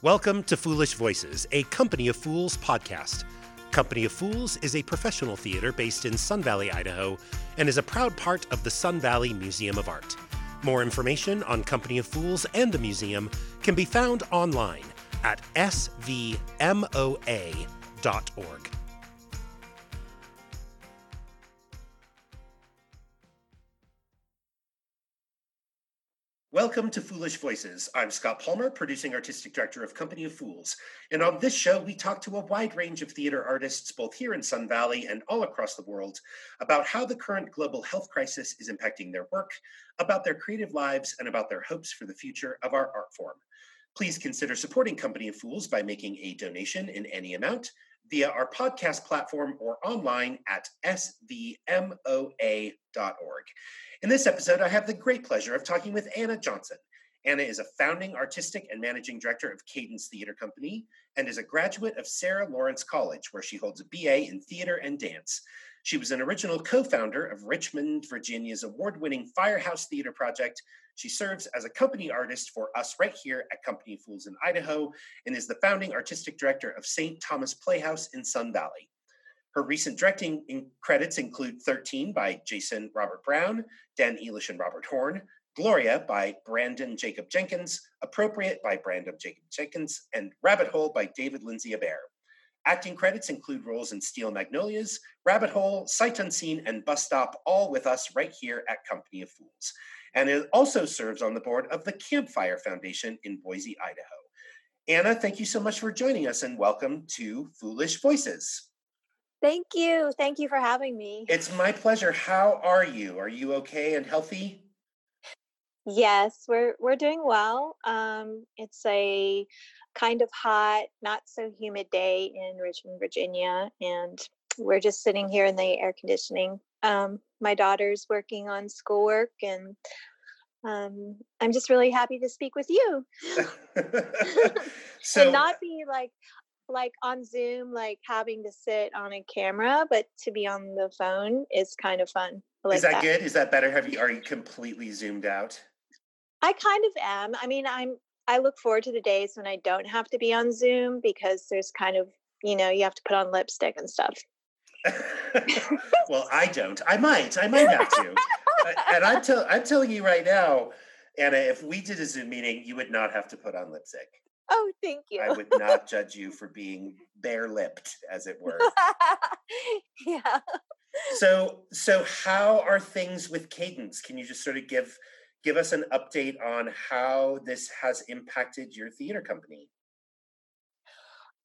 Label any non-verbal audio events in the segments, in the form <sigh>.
Welcome to Foolish Voices, a Company of Fools podcast. Company of Fools is a professional theater based in Sun Valley, Idaho, and is a proud part of the Sun Valley Museum of Art. More information on Company of Fools and the museum can be found online at svmoa.org. Welcome to Foolish Voices. I'm Scott Palmer, producing artistic director of Company of Fools. And on this show, we talk to a wide range of theater artists, both here in Sun Valley and all across the world, about how the current global health crisis is impacting their work, about their creative lives, and about their hopes for the future of our art form. Please consider supporting Company of Fools by making a donation in any amount via our podcast platform or online at svmoa.org. In this episode, I have the great pleasure of talking with Anna Johnson. Anna is a founding artistic and managing director of Cadence Theater Company and is a graduate of Sarah Lawrence College, where she holds a BA in theater and dance. She was an original co founder of Richmond, Virginia's award winning Firehouse Theater Project. She serves as a company artist for us right here at Company Fools in Idaho and is the founding artistic director of St. Thomas Playhouse in Sun Valley. Her recent directing in credits include 13 by Jason Robert Brown, Dan Elish and Robert Horn, Gloria by Branden Jacobs-Jenkins, Appropriate by Branden Jacobs-Jenkins, and Rabbit Hole by David Lindsay-Abaire. Acting credits include roles in Steel Magnolias, Rabbit Hole, Sight Unseen, and Bus Stop, all with us right here at Company of Fools. And it also serves on the board of the Campfire Foundation in Boise, Idaho. Anna, thank you so much for joining us and welcome to Foolish Voices. Thank you. Thank you for having me. It's my pleasure. How are you? Are you okay and healthy? Yes, we're we're doing well. Um, it's a kind of hot, not so humid day in Richmond, Virginia, and we're just sitting here in the air conditioning. Um, my daughter's working on schoolwork, and um, I'm just really happy to speak with you. <laughs> <laughs> so, and not be like like on Zoom, like having to sit on a camera, but to be on the phone is kind of fun. Like is that, that, good? Is that better? Have you are you completely zoomed out? I kind of am. I mean, I'm I look forward to the days when I don't have to be on Zoom because there's kind of, you know, you have to put on lipstick and stuff. <laughs> well, I don't. I might. I might have to. <laughs> and I'm tell I'm telling you right now, Anna, if we did a Zoom meeting, you would not have to put on lipstick. Oh, thank you. I would not judge you for being bare-lipped, as it were. <laughs> yeah. So, so how are things with Cadence? Can you just sort of give give us an update on how this has impacted your theater company?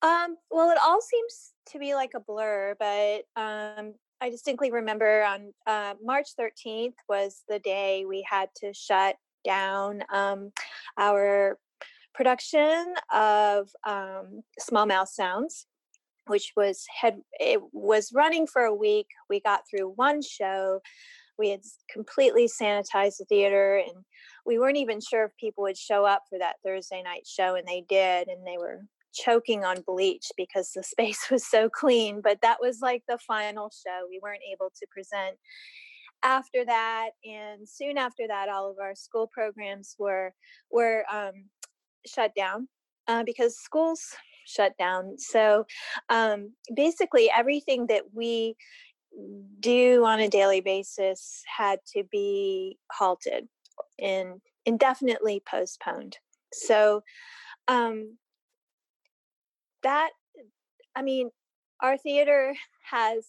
Um, well, it all seems to be like a blur, but um, I distinctly remember on uh, March 13th was the day we had to shut down um, our production of um, Small Mouth Sounds, which was had it was running for a week. We got through one show. We had completely sanitized the theater, and we weren't even sure if people would show up for that Thursday night show, and they did, and they were choking on bleach because the <laughs> space was so clean. But that was like the final show. We weren't able to present after that and soon after that all of our school programs were were um, shut down uh, because schools shut down. So um, basically, everything that we do on a daily basis had to be halted and indefinitely postponed. So um, that, I mean, our theater has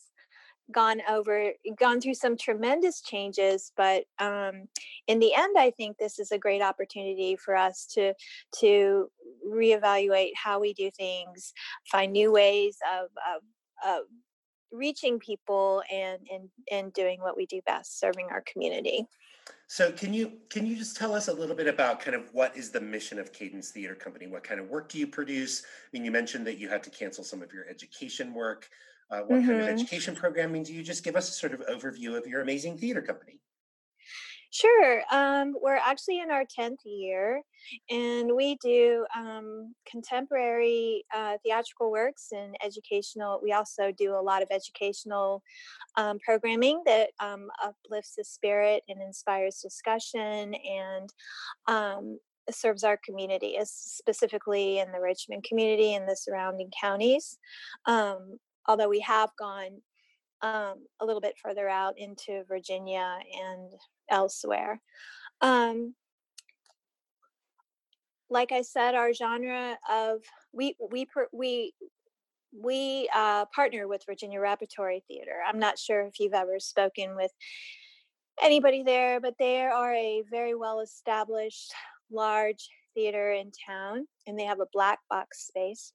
gone over gone through some tremendous changes but um, in the end i think this is a great opportunity for us to to reevaluate how we do things find new ways of of, of reaching people and and and doing what we do best serving our community so can you can you just tell us a little bit about kind of what is the mission of Cadence Theater Company? What kind of work do you produce? I mean, you mentioned that you had to cancel some of your education work. Uh, what mm-hmm. kind of mm-hmm. education programming do you just give us a sort of overview of your amazing theater company? Sure. Um, we're actually in our 10th year, and we do um, contemporary uh, theatrical works and educational. We also do a lot of educational um, programming that um, uplifts the spirit and inspires discussion and um, serves our community, specifically in the Richmond community and the surrounding counties. Um, although we have gone um, a little bit further out into Virginia and elsewhere. Um, like I said, our genre of we we we we uh, partner with Virginia Repertory Theater. I'm not sure if you've ever spoken with anybody there, but they are a very well established, large theater in town, and they have a black box space.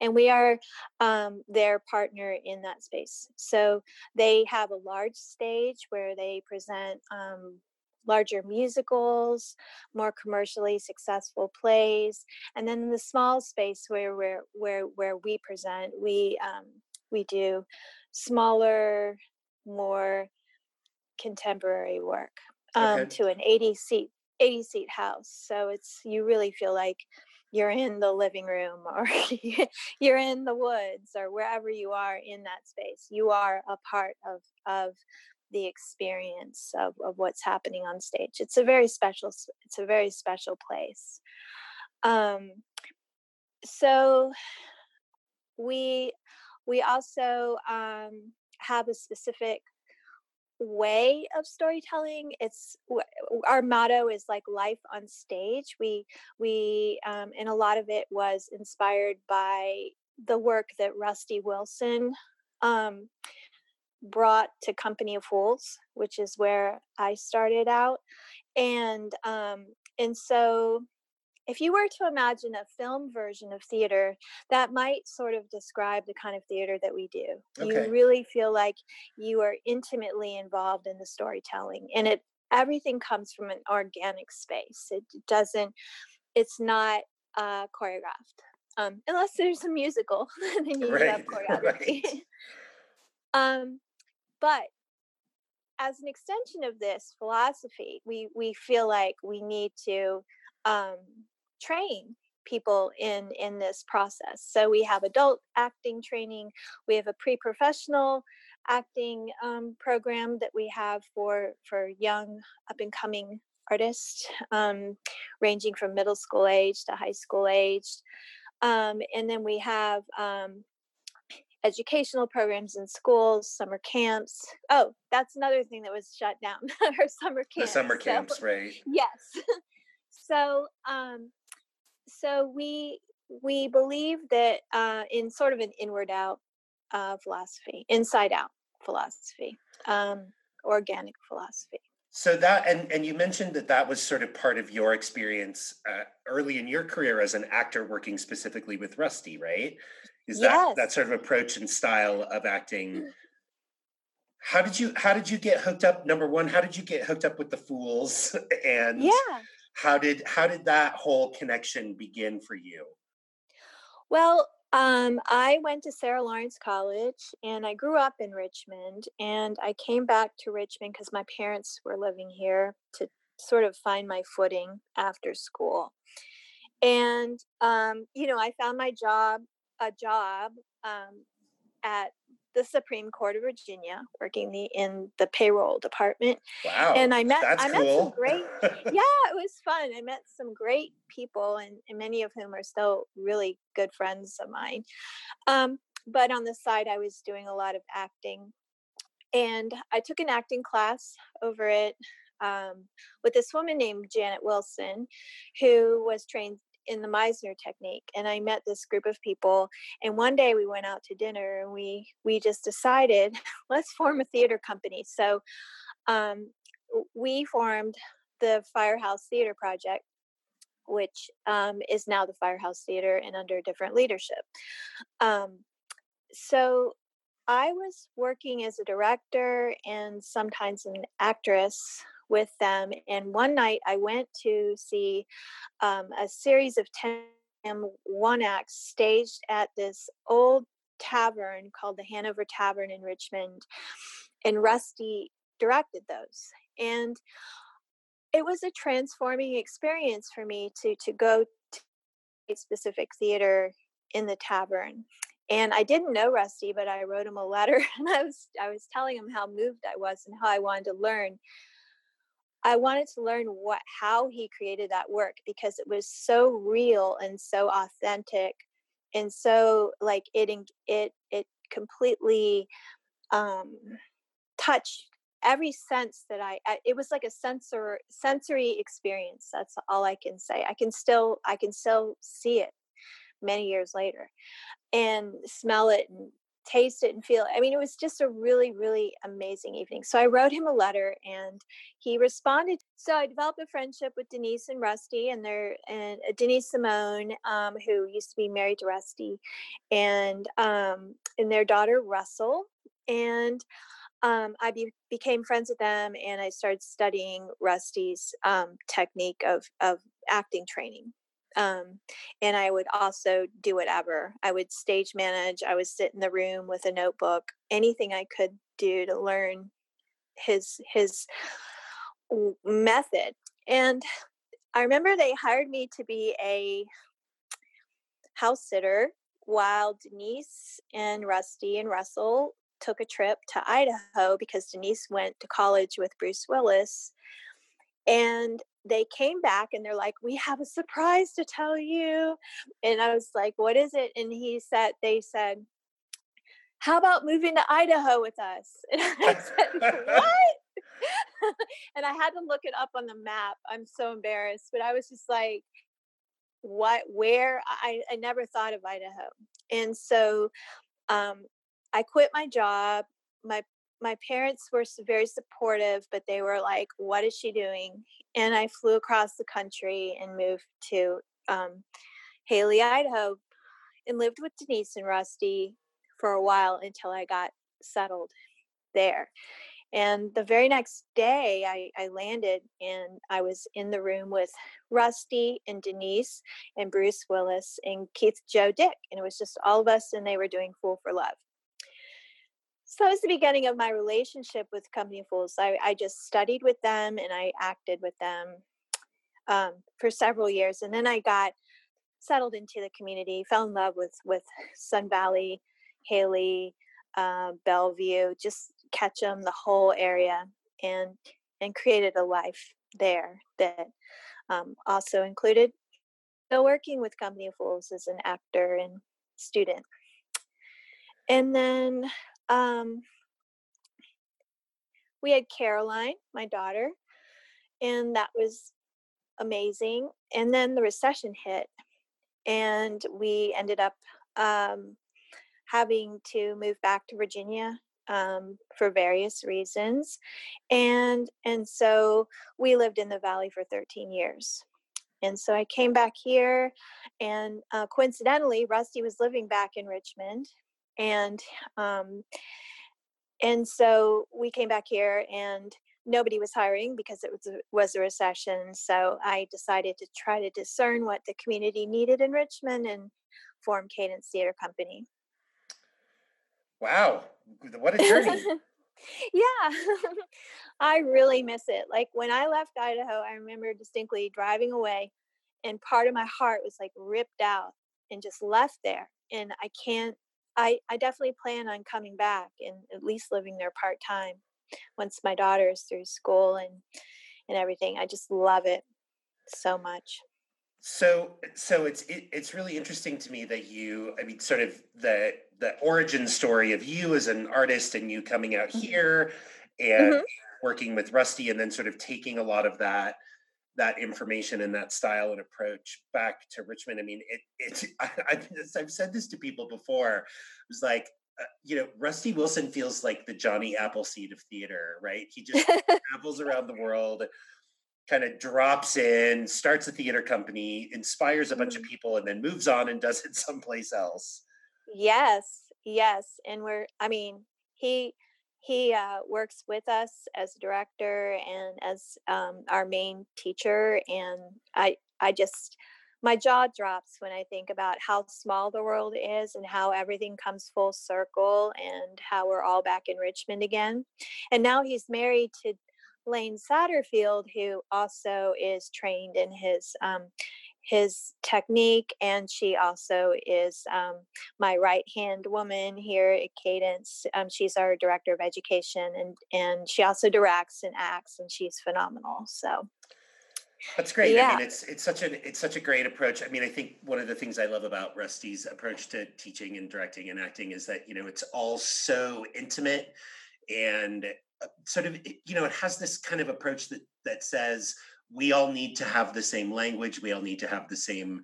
And we are um, their partner in that space. So they have a large stage where they present um, larger musicals, more commercially successful plays, and then the small space where where where where we present, we um, we do smaller, more contemporary work um, okay. to an 80 seat 80 seat house. So it's you really feel like you're in the living room <laughs> or you're in the woods or wherever you are in that space. You are a part of of the experience of, of what's happening on stage. It's a very special it's a very special place. Um, so we we also um, have a specific way of storytelling it's our motto is like life on stage. We we um, and a lot of it was inspired by the work that rusty wilson um, brought to company of fools which is where i started out and um, and so if you were to imagine a film version of theater, that might sort of describe the kind of theater that we do. Okay. You really feel like you are intimately involved in the storytelling, and it everything comes from an organic space. It doesn't. It's not uh, choreographed, um, unless there's a musical. <laughs> then you right. have <laughs> choreography. Right. <laughs> um, but as an extension of this philosophy, we we feel like we need to um, train people in in this process. So we have adult acting training we have a pre-professional acting um, program that we have for for young up and coming artists um, ranging from middle school age to high school age. Um, and then we have um, educational programs in schools summer camps. Oh that's another thing that was shut down <laughs> our summer camps the summer camps so, right. <laughs> yes. So um so we we believe that uh, in sort of an inward out uh, philosophy, inside out philosophy, um, organic philosophy. So that and and you mentioned that that was sort of part of your experience uh, early in your career as an actor working specifically with Rusty, right? Is that yes. that sort of approach and style of acting? Mm. How did you how did you get hooked up? Number one, how did you get hooked up with the Fools? <laughs> And yeah, how did how did that whole connection begin for you? Well um, i went to sarah lawrence college and i grew up in richmond and i came back to richmond because my parents were living here to sort of find my footing after school. And um, you know i found my job a job um, at the Supreme Court of Virginia, working the in the payroll department. Wow! And I met That's I met cool. some great. <laughs> yeah, it was fun. I met some great people, and, and many of whom are still really good friends of mine. Um, but on the side, I was doing a lot of acting, and I took an acting class over it um, with this woman named Janet Wilson, who was trained in the Meisner technique and I met this group of people and one day we went out to dinner and we we just decided <laughs> let's form a theater company. So um, we formed the Firehouse Theater Project which um, is now the Firehouse Theater and under different leadership. Um, so I was working as a director and sometimes an actress with them. And one night I went to see um, a series of 10 one acts staged at this old tavern called the Hanover Tavern in Richmond. And Rusty directed those. And it was a transforming experience for me to to go to a specific theater in the tavern and i didn't know rusty but i wrote him a letter <laughs> and i was i was telling him how moved i was and how i wanted to learn I wanted to learn what how he created that work because it was so real and so authentic and so like it it it completely um touched every sense that I, I, it was like a sensor sensory experience that's all i can say. I can still i can still see it many years later and smell it and taste it and feel it. I mean, it was just a really, really amazing evening. So I wrote him a letter and he responded. So I developed a friendship with Denise and Rusty and their and uh, Denise Simone, um, who used to be married to Rusty, and um, and their daughter Russell. And um, I be, became friends with them and I started studying Rusty's um, technique of, of acting training. Um, and I would also do whatever. I would stage manage, I would sit in the room with a notebook, anything I could do to learn his his method. And I remember they hired me to be a house sitter while Denise and Rusty and Russell took a trip to Idaho because Denise went to college with Bruce Willis. And they came back and they're like, We have a surprise to tell you. And I was like, What is it? And he said, They said, How about moving to Idaho with us? <laughs> And I said, <laughs> What? <laughs> and I had to look it up on the map. I'm so embarrassed, but I was just like, what where I, I never thought of idaho and so um, I quit my job. My my parents were very supportive, but they were like, "What is she doing?" And I flew across the country and moved to um, Hailey, Idaho, and lived with Denise and Rusty for a while until I got settled there. And the very next day, I, I landed and I was in the room with Rusty and Denise and Bruce Willis and Keith Joe Dick. And it was just all of us, and they were doing Fool for Love so that was the beginning of my relationship with Company of Fools. I, I just studied with them and I acted with them um, for several years, and then I got settled into the community, fell in love with with Sun Valley, Hailey, uh, Bellevue, just Ketchum, the whole area, and and created a life there that um, also included still working with Company of Fools as an actor and student. And then um, we had Caroline, my daughter, and that was amazing. And then the recession hit, and we ended up um, having to move back to Virginia um, for various reasons, and and so we lived in the valley for 13 years. And so I came back here, and uh, coincidentally, Rusty was living back in Richmond, and um, and so we came back here and nobody was hiring because it was a, was a recession so i decided to try to discern what the community needed in richmond and form cadence theater company. Wow what a journey. <laughs> Yeah <laughs> i really miss it like when i left idaho i remember distinctly driving away and part of my heart was like ripped out and just left there and i can't I, I definitely plan on coming back and at least living there part time once my daughter is through school and and everything. I just love it so much. So so it's it, it's really interesting to me that you I mean sort of the the origin story of you as an artist and you coming out mm-hmm. here and mm-hmm. working with Rusty and then sort of taking a lot of that that information and that style and approach back to Richmond. I mean, it, it <laughs> I, have said this to people before. It was like, uh, you know, Rusty Wilson feels like the Johnny Appleseed of theater, right? He just <laughs> travels around the world, kind of drops in, starts a theater company, inspires a bunch of mm-hmm. people, and then moves on and does it <laughs> someplace else. Yes, yes. And we're, I mean, he, he uh, works with us as a director and as um, our main teacher and i i just my jaw drops when i think about how small the world is and how everything comes full circle and how we're all back in richmond again. And now he's married to lane satterfield who also is trained in his um, his technique and she also is um, my right hand woman here at cadence um, she's our director of education and and she also directs and acts and she's phenomenal so that's great. Yeah. I mean, it's it's such a it's such a great approach. I mean, I think one of the things I love about Rusty's approach to teaching and directing and acting is that you know it's all so intimate and uh, sort of you know it has this kind of approach that that says we all need to have the same language, we all need to have the same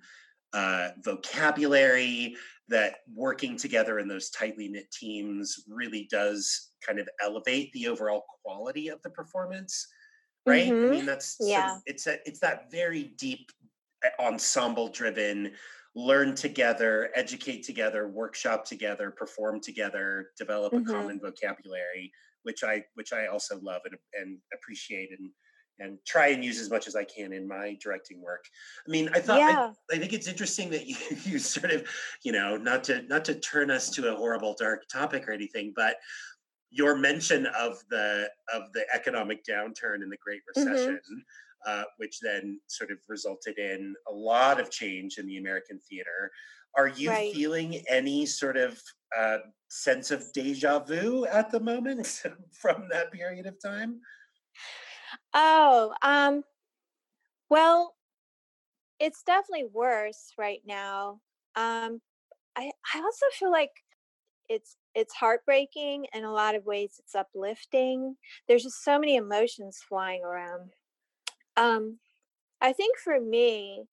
uh, vocabulary. That working together in those tightly knit teams really does kind of elevate the overall quality of the performance right? Mm-hmm. I mean, that's yeah. Sort of, it's a, it's that very deep ensemble driven learn together educate together workshop together perform together develop mm-hmm. a common vocabulary which i which i also love and, and appreciate and and try and use as much as i can in my directing work i mean i thought yeah. I, I think it's interesting that you <laughs> you sort of you know not to not to turn us to a horrible dark topic or anything but your mention of the of the economic downturn and the Great mm-hmm. Recession, mm-hmm. uh, which then sort of resulted in a lot of change in the American theater. Are you right. feeling any sort of uh, sense of deja vu at the moment <laughs> from that period of time? Oh, um, well, it's definitely worse right now. Um, I I also feel like it's it's heartbreaking in a lot of ways it's uplifting there's just so many emotions flying around um i think for me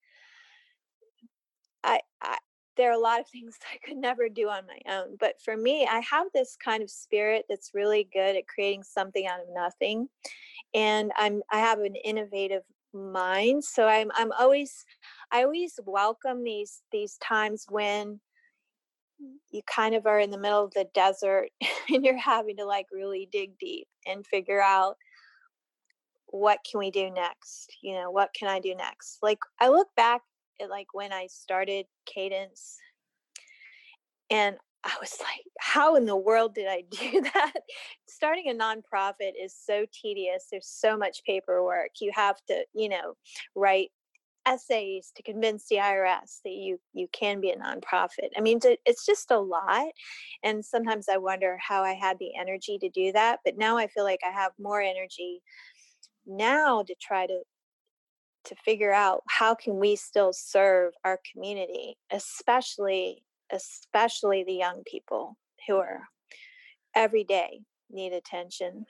I, I there are a lot of things <laughs> i could never do on my own but for me i have this kind of spirit that's really good at creating something out of nothing and i'm i have an innovative mind so i'm i'm always i always welcome these these times when you kind of are in the middle of the desert <laughs> and you're having to like really dig deep and figure out what can we do next you know what can i do next? Like i look back at like when i started cadence and i was <laughs> like how in the world did i <laughs> do that starting a nonprofit is so tedious there's so much paperwork you have to you know write essays to convince the IRS that you you can be a nonprofit. I mean, it's just a lot, and sometimes I wonder how I had the energy to do that. But now I feel like I have more energy now to try to to figure out how can we still serve our community, especially especially the young people who are every day need attention.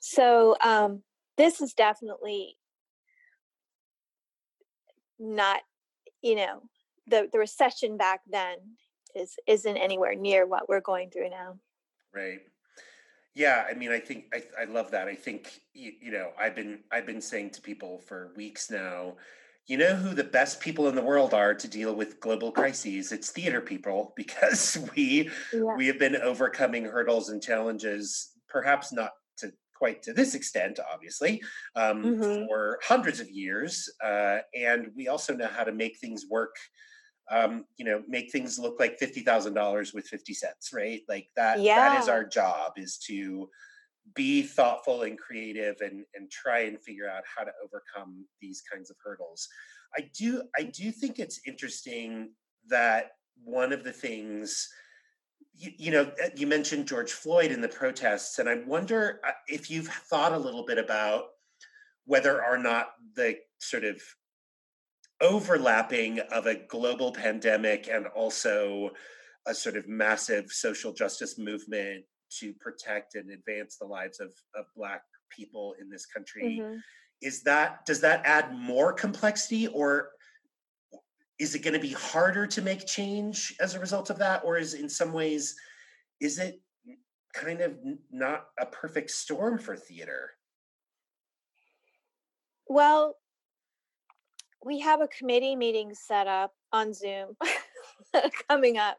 So um, this is definitely not you know the the recession back then is isn't anywhere near what we're going through now right yeah i mean i think i, I love that i think you, you know i've been i've been saying to people for weeks now you know who the best people in the world are to deal with global crises it's theater people <laughs> because we yeah. we have been overcoming hurdles and challenges perhaps not to quite to this extent, obviously, um, mm-hmm. for hundreds of years. Uh, and we also know how to make things work. Um, you know, make things look like fifty thousand dollars with fifty cents, right? Like that. Yeah. That is our job: is to be thoughtful and creative, and and try and figure out how to overcome these kinds of hurdles. I do. I do think it's interesting that one of the things you, you, know, uh, you mentioned George Floyd in the protests, and I wonder uh, if you've thought a little bit about whether or not the sort of overlapping of a global pandemic and also a sort of massive social justice movement to protect and advance the lives of, of black people in this country. Mm-hmm. is that does that add more complexity or is it going to be harder to make change as a result of that? Or is in some ways is it kind of not a perfect storm for theater? Well we have a committee meeting set up on zoom <laughs> coming up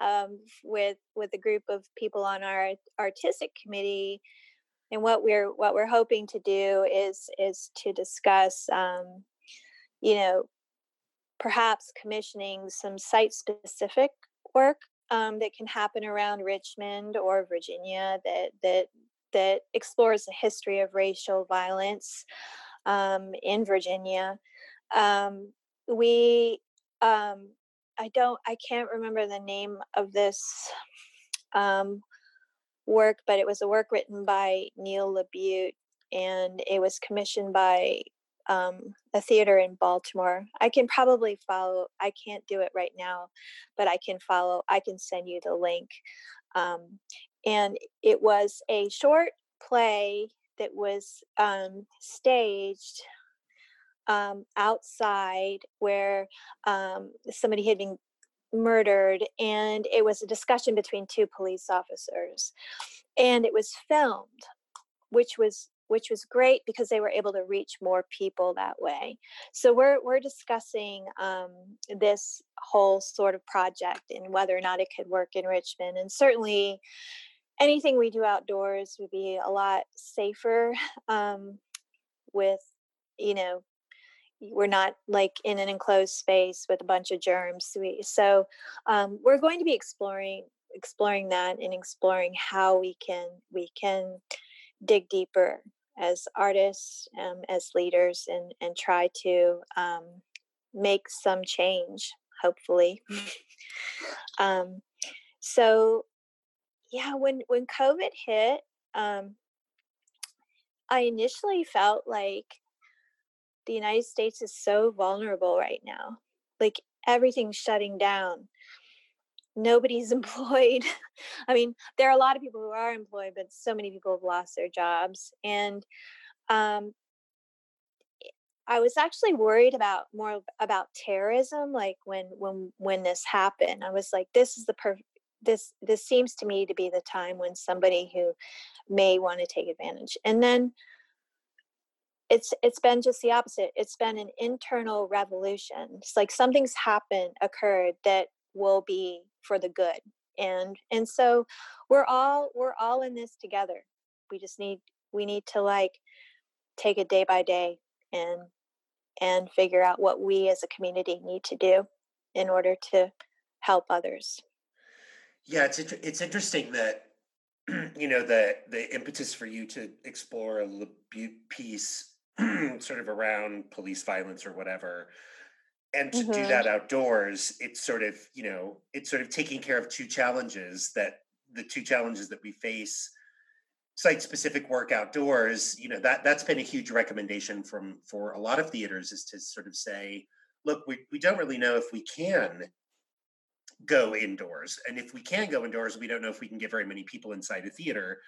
um, with with a group of people on our artistic committee and what we're what we're hoping to do is is to discuss um, you know perhaps commissioning some site specific work um, that can happen around Richmond or Virginia that that that explores the history of racial violence um, in Virginia. Um, we um, I don't I can't remember the name of this um, work, but it was a work written by Neil LaBute and it was commissioned by um, a theater in Baltimore. I can probably follow, I can't do it right now, but I can follow, I can send you the link. Um, and it was a short play that was um, staged um, outside where um, somebody had been murdered and it was a discussion between two police officers and it was filmed which was which was great because they were able to reach more people that way. So we're we're discussing um, this whole sort of project and whether or not it could work in richmond and certainly anything we do outdoors would be a lot safer um, with you know we're not like in an enclosed space with a bunch of germs. So um, we're going to be exploring exploring that and exploring how we can we can dig deeper as artists, um, as leaders, and and try to um, make some change. Hopefully, <laughs> um, so yeah, when when COVID hit, um, I initially felt like the United States is so vulnerable right now. Like everything's shutting down. Nobody's <laughs> employed. I mean, there are a lot of people who are employed, but so many people have lost their jobs. And um, I was actually worried about more about terrorism. Like when when when this happened, I was like, this is the perfect. This this seems to me to be the time when somebody who may want to take advantage. And then it's it's been just the opposite it's been an internal revolution it's like something's happened occurred that will be for the good and and so we're all we're all in this together. We just need we need to like take it day by day and and figure out what we as a community need to do in order to help others. Yeah it's it's interesting that <clears throat> you know the the impetus for you to explore a piece <clears throat> sort of around police violence or whatever and to mm-hmm. do that outdoors it's sort of you know it's sort of taking care of two challenges that the two challenges that we face site specific work outdoors you know that that's been a huge recommendation from for a lot of theaters is to sort of say look we, we don't really know if we can go indoors and if we can go indoors we don't know if we can get very many people inside a theater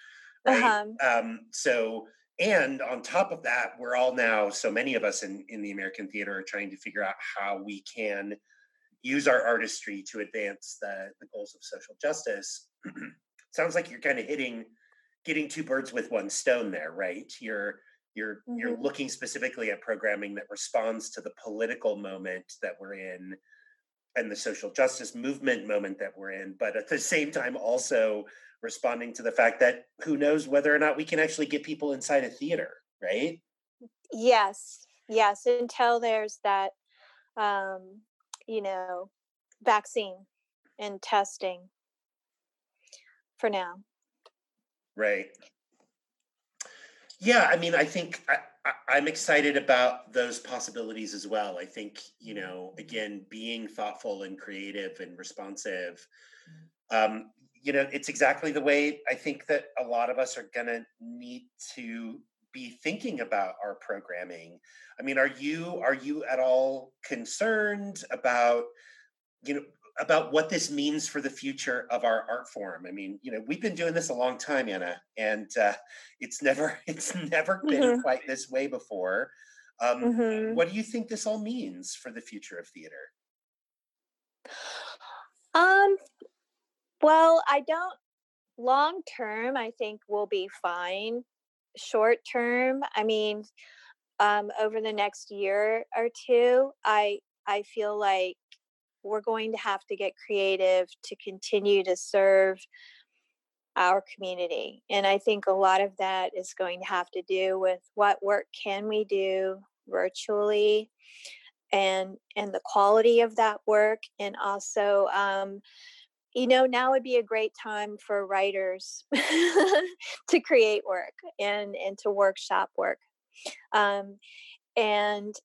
right uh-huh. um, so and on top of that we're all now so many of us in, in the american theater are trying to figure out how we can use our artistry to advance the, the goals of social justice <clears throat> sounds like you're kind of hitting getting two birds with one stone there right you're you're mm-hmm. you're looking specifically at programming that responds to the political moment that we're in and the social justice movement moment that we're in but at the same time also responding to the fact that who knows whether or not we can actually get people inside a theater, right? Yes, yes. Until there's that, um, you know, vaccine and testing for now. Right. Yeah, I mean, I think I, I'm excited about those possibilities as well. I think, you know, again, being thoughtful and creative and responsive um, you know, it's exactly the way I think that a lot of us are going to need to be thinking about our programming. I mean, are you are you at all concerned about you know about what this means for the future of our art form? I mean, you know, we've been doing this a long time, Anna, and uh, it's never <laughs> it's never been mm-hmm. quite this way before. Um, mm-hmm. What do you think this all means for the future of theater? Um, well, I don't long term, I think we'll be fine. Short term, I mean, um, over the next year or two, I I feel like we're going to have to get creative to continue to serve our community. And I think a lot of that is going to have to do with what work can we do virtually and and the quality of that work and also um, you know now would be a great time for writers <laughs> to create work and and to workshop work um, and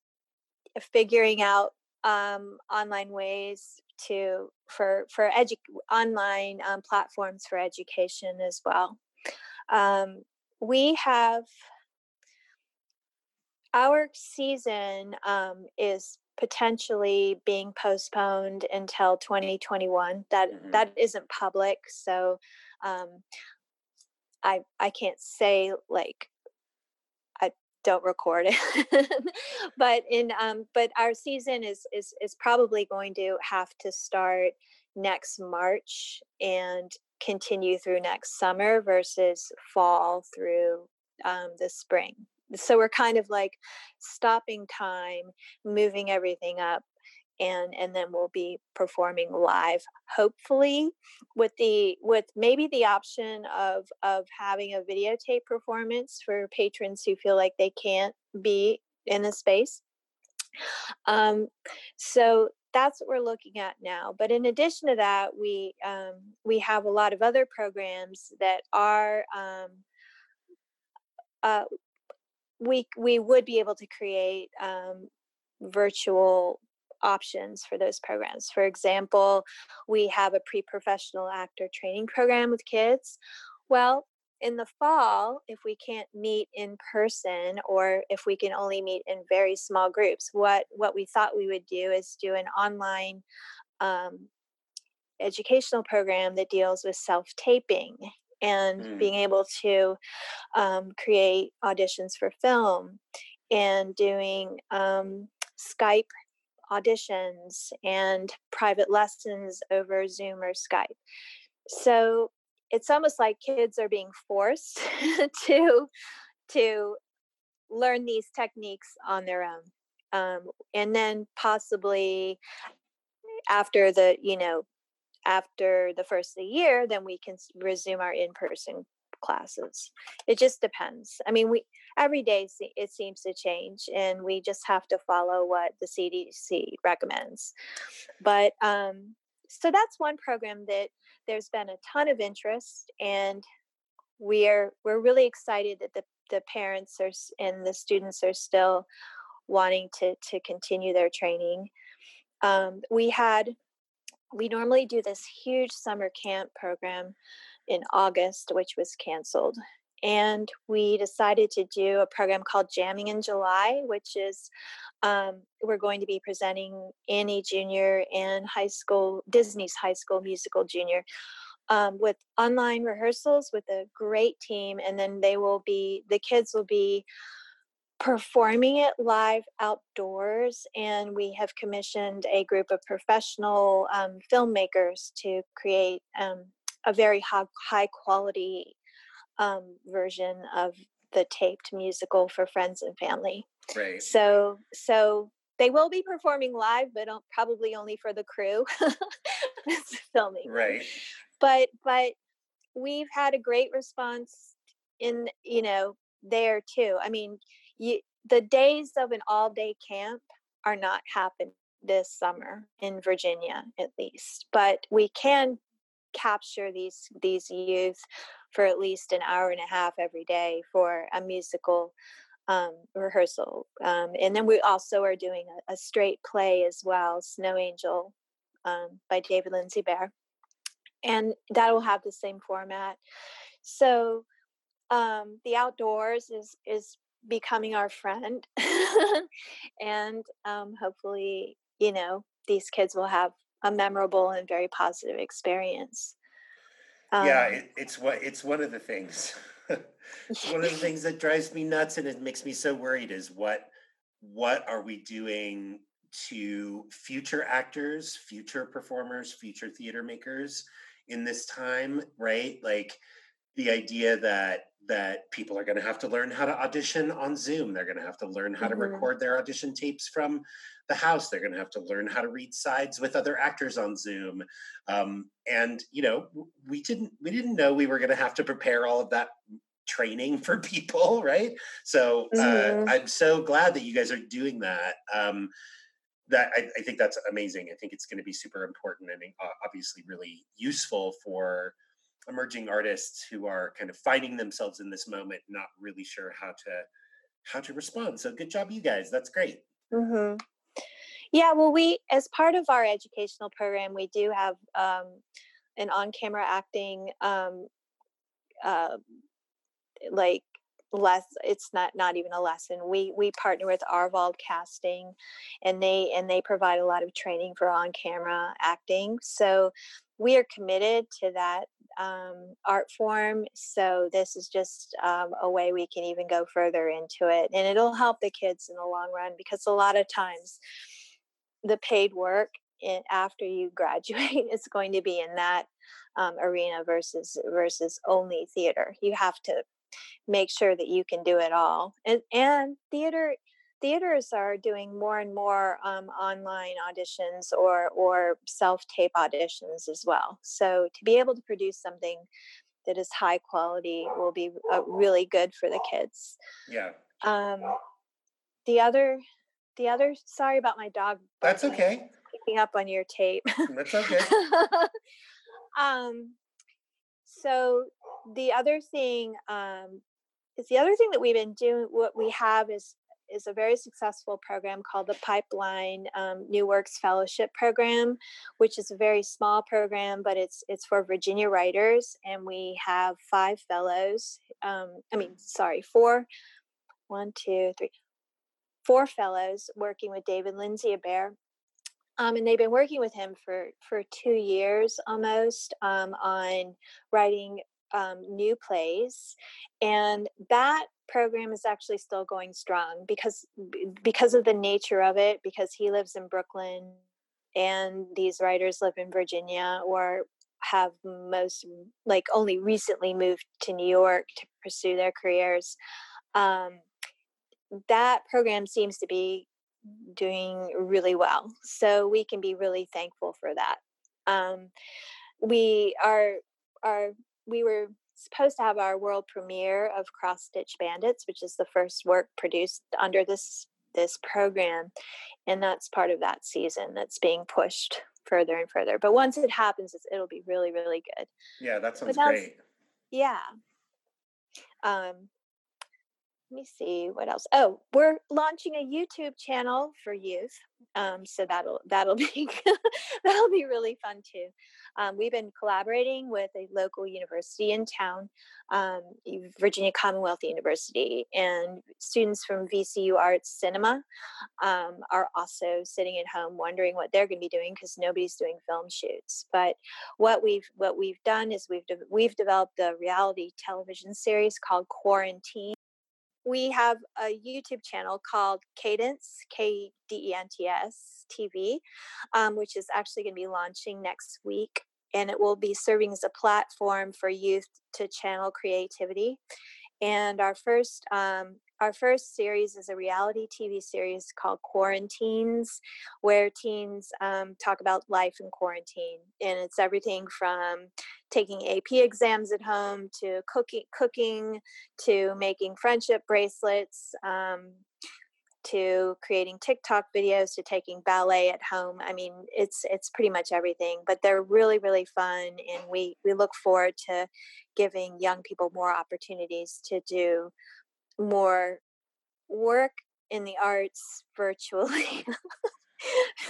figuring out um, online ways to for for edu- online um, platforms for education as well. Um, we have our season um, is potentially being postponed until 2021. That Mhm. that isn't public, so um, I I can't say like I don't record it. <laughs> but in um, but our season is is is probably going to have to start next March and continue through next summer versus fall through um, the spring so we're kind of like stopping time moving everything up and and then we'll be performing live hopefully with the with maybe the option of of having a videotape performance for patrons who feel like they can't be in the space. Um so that's what we're looking at now. But in addition to that we um we have a lot of other programs that are um uh, we we would be able to create um, virtual options for those programs. For example, we have a pre-professional actor training program with kids. Well, in the fall, if we can't meet in person or if we can only meet in very small groups, what what we thought we would do is do an online um, educational program that deals with self-taping and Mm. being able to um, create auditions for film and doing um, Skype auditions and private lessons over Zoom or Skype. So it's almost like kids are being forced <laughs> to to learn these techniques on their own. Um, and then possibly after the you know after the first of the year then we can resume our in-person classes. It just depends. I mean we every day it seems to change and we just have to follow what the cdc recommends. But um so that's one program that there's been a ton of interest and we're we're really excited that the the parents are and the students are still wanting to to continue their training. Um, we had we normally do this huge summer camp program in August, which was canceled. And we decided to do a program called Jamming in July, which is um, we're going to be presenting Annie Junior and high school, Disney's High School Musical Junior, um, with online rehearsals with a great team. And then they will be, the kids will be performing it live outdoors and we have commissioned a group of professional um, filmmakers to create um, a very high, high quality um, version of the taped musical for friends and family Right. so so they will be performing live but probably only for the crew <laughs> that's filming Right. but but we've had a great response in you know there too i mean you the days of an all day camp are not happening this summer in virginia at least but we can capture these these youth for at least an hour and a half every day for a musical um, rehearsal um, and then we also are doing a, a straight play as well snow angel um, by david lindsay-abaire and that will have the same format. So um, the outdoors is is becoming our friend, <laughs> and um, hopefully, you know, these kids will have a memorable and very positive experience. yeah, Um, it, it's what it's one of the things. <laughs> one of the <laughs> things that drives me nuts and it makes me so worried is what what are we doing to future actors, future performers, future theater makers in this time, right? Like the idea that that people are going to have to learn how to audition on Zoom. They're going to have to learn how to Mhm. record their audition tapes from the house. They're going to have to learn how to read sides with other actors on Zoom. Um, and you know, we didn't we didn't know we were going to have to prepare all of that training for <laughs> people, right? So uh, Mhm. I'm so glad that you guys are doing that. Um, that I, I think that's amazing. I think it's going to be super important and uh, obviously really useful for emerging artists who are kind of finding themselves in this moment, not really sure how to how to respond. So good job, you guys. That's great. mhm. Yeah, well, we, as part of our educational program, we do have um, an on camera acting, um, uh, like, less it's not not even a lesson we we partner with arvald casting and they and they provide a lot of training for on camera acting so we are committed to that um, art form. So this is just um, a way we can even go further into it, and it'll help the kids in the long run because a lot of times the paid work in, after you graduate <laughs> is going to be in that um, arena versus versus only theater. You have to make sure that you can do it all, and and theater theaters are doing more and more um, online auditions or or self tape auditions as well. So to be able to produce something that is high quality will be uh, really good for the kids. Yeah. Um, the other, the other. Sorry about my dog. That's okay. Picking up on your tape. That's okay. <laughs> um, so the other thing um, is the other thing that we've been doing. What we have is is a very successful program called the Pipeline um, New Works Fellowship Program, which is a very small program, but it's it's for Virginia writers, and we have five fellows. Um, I mean, sorry, four, one, two, three, four fellows working with David Lindsay-Abaire. Um, and they've been working with him for for two years almost um, on writing um, new plays and that program is actually still going strong because because of the nature of it because he lives in brooklyn and these writers live in virginia or have most like only recently moved to new york to pursue their careers um, that program seems to be doing really well. So we can be really thankful for that. Um, we are are we were supposed to have our world premiere of Cross Stitch Bandits, which is the first work produced under this this program, and that's part of that season that's being pushed further and further. But once it happens, it'll be really really good. Yeah, that sounds great. Yeah. Um, let me see what else. Oh, we're launching a YouTube channel for youth, um, so that'll that'll <laughs> be that'll be really fun too. Um, we've been collaborating with a local university in town, um, Virginia Commonwealth University, and students from VCU Arts Cinema um, are also sitting at home wondering what they're going to be doing because nobody's doing film shoots. But what we've what we've done is we've de- we've developed a reality television series called Quarantine we have a YouTube channel called Cadence, K D E N T S TV, um, which is actually going to be launching next week. And it will be serving as a platform for youth to channel creativity. And our first um, our first series is a reality TV series called Quaranteens, where teens um, talk about life in quarantine, and it's everything from taking AP exams at home to cooking, cooking to making friendship bracelets. Um, to creating TikTok videos to taking ballet at home. I mean, it's it's pretty much everything, but they're really really fun and we we look forward to giving young people more opportunities to do more work in the arts virtually. <laughs>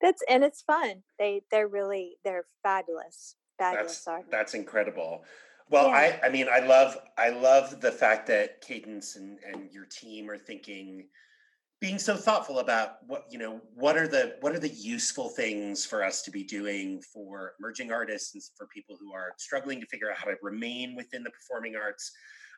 that's and it's fun. They they're really they're fabulous. Fabulous that's, artists. That's incredible. Well, Yeah. I I mean I love I love the fact that Cadence and, and your team are thinking being so thoughtful about what you know what are the what are the useful things for us to be doing for emerging artists and for people who are struggling to figure out how to remain within the performing arts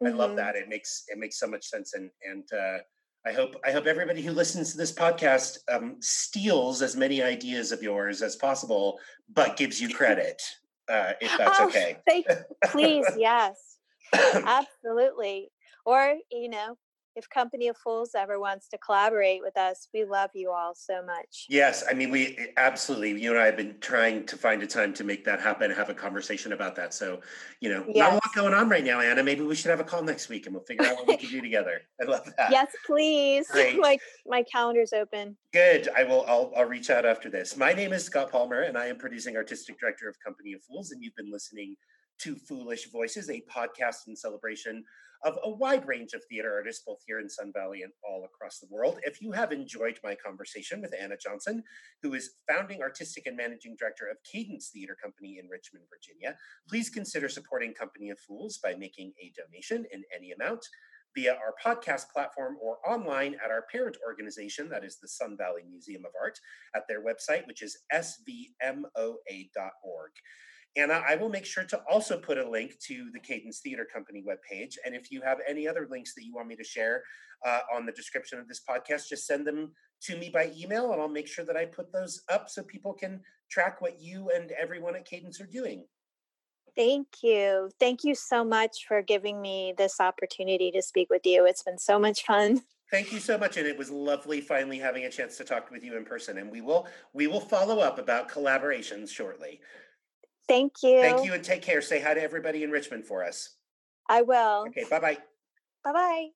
i love Mhm. that it makes it makes so much sense and and uh, i hope i hope everybody who listens to this podcast um, steals as many ideas of yours as possible but gives you credit uh, if that's Oh, okay thank- please, <laughs> yes. <coughs> Absolutely. Or, you know, if Company of Fools ever wants to collaborate with us, we love you all so much. Yes, I mean we eh, absolutely. You and I have been trying to find a time to make that happen, have a conversation about that. So, you know, not a lot going on right now, Anna. Maybe we should have a call next week and we'll figure out what we can do together. <laughs> I love that. Yes, please. <laughs> Great. my my calendar's open. Good. I will. I'll, I'll reach out after this. My name is Scott Palmer, and I am producing artistic director of Company of Fools. And you've been listening to Foolish Voices, a podcast in celebration of a wide range of theater artists, both here in Sun Valley and all across the world. If you have enjoyed my conversation with Anna Johnson, who is founding artistic and managing director of Cadence Theater Company in Richmond, Virginia, please consider supporting Company of Fools by making a donation in any amount via our podcast platform or online at our parent organization, that is the Sun Valley Museum of Art, at their website, which is svmoa.org. Anna, I will make sure to also put a link to the Cadence Theater Company webpage. And if you have any other links that you want me to share uh, on the description of this podcast, just send them to me by email and I'll make sure that I put those up so people can track what you and everyone at Cadence are doing. Thank you. Thank you so much for giving me this opportunity to speak with you. It's been so much fun. <laughs> Thank you so much, and it was lovely finally having a chance to talk with you in person. And we will we will follow up about collaborations shortly. Thank you. Thank you, and take care. Say hi to everybody in Richmond for us. I will. Okay, bye bye. Bye bye.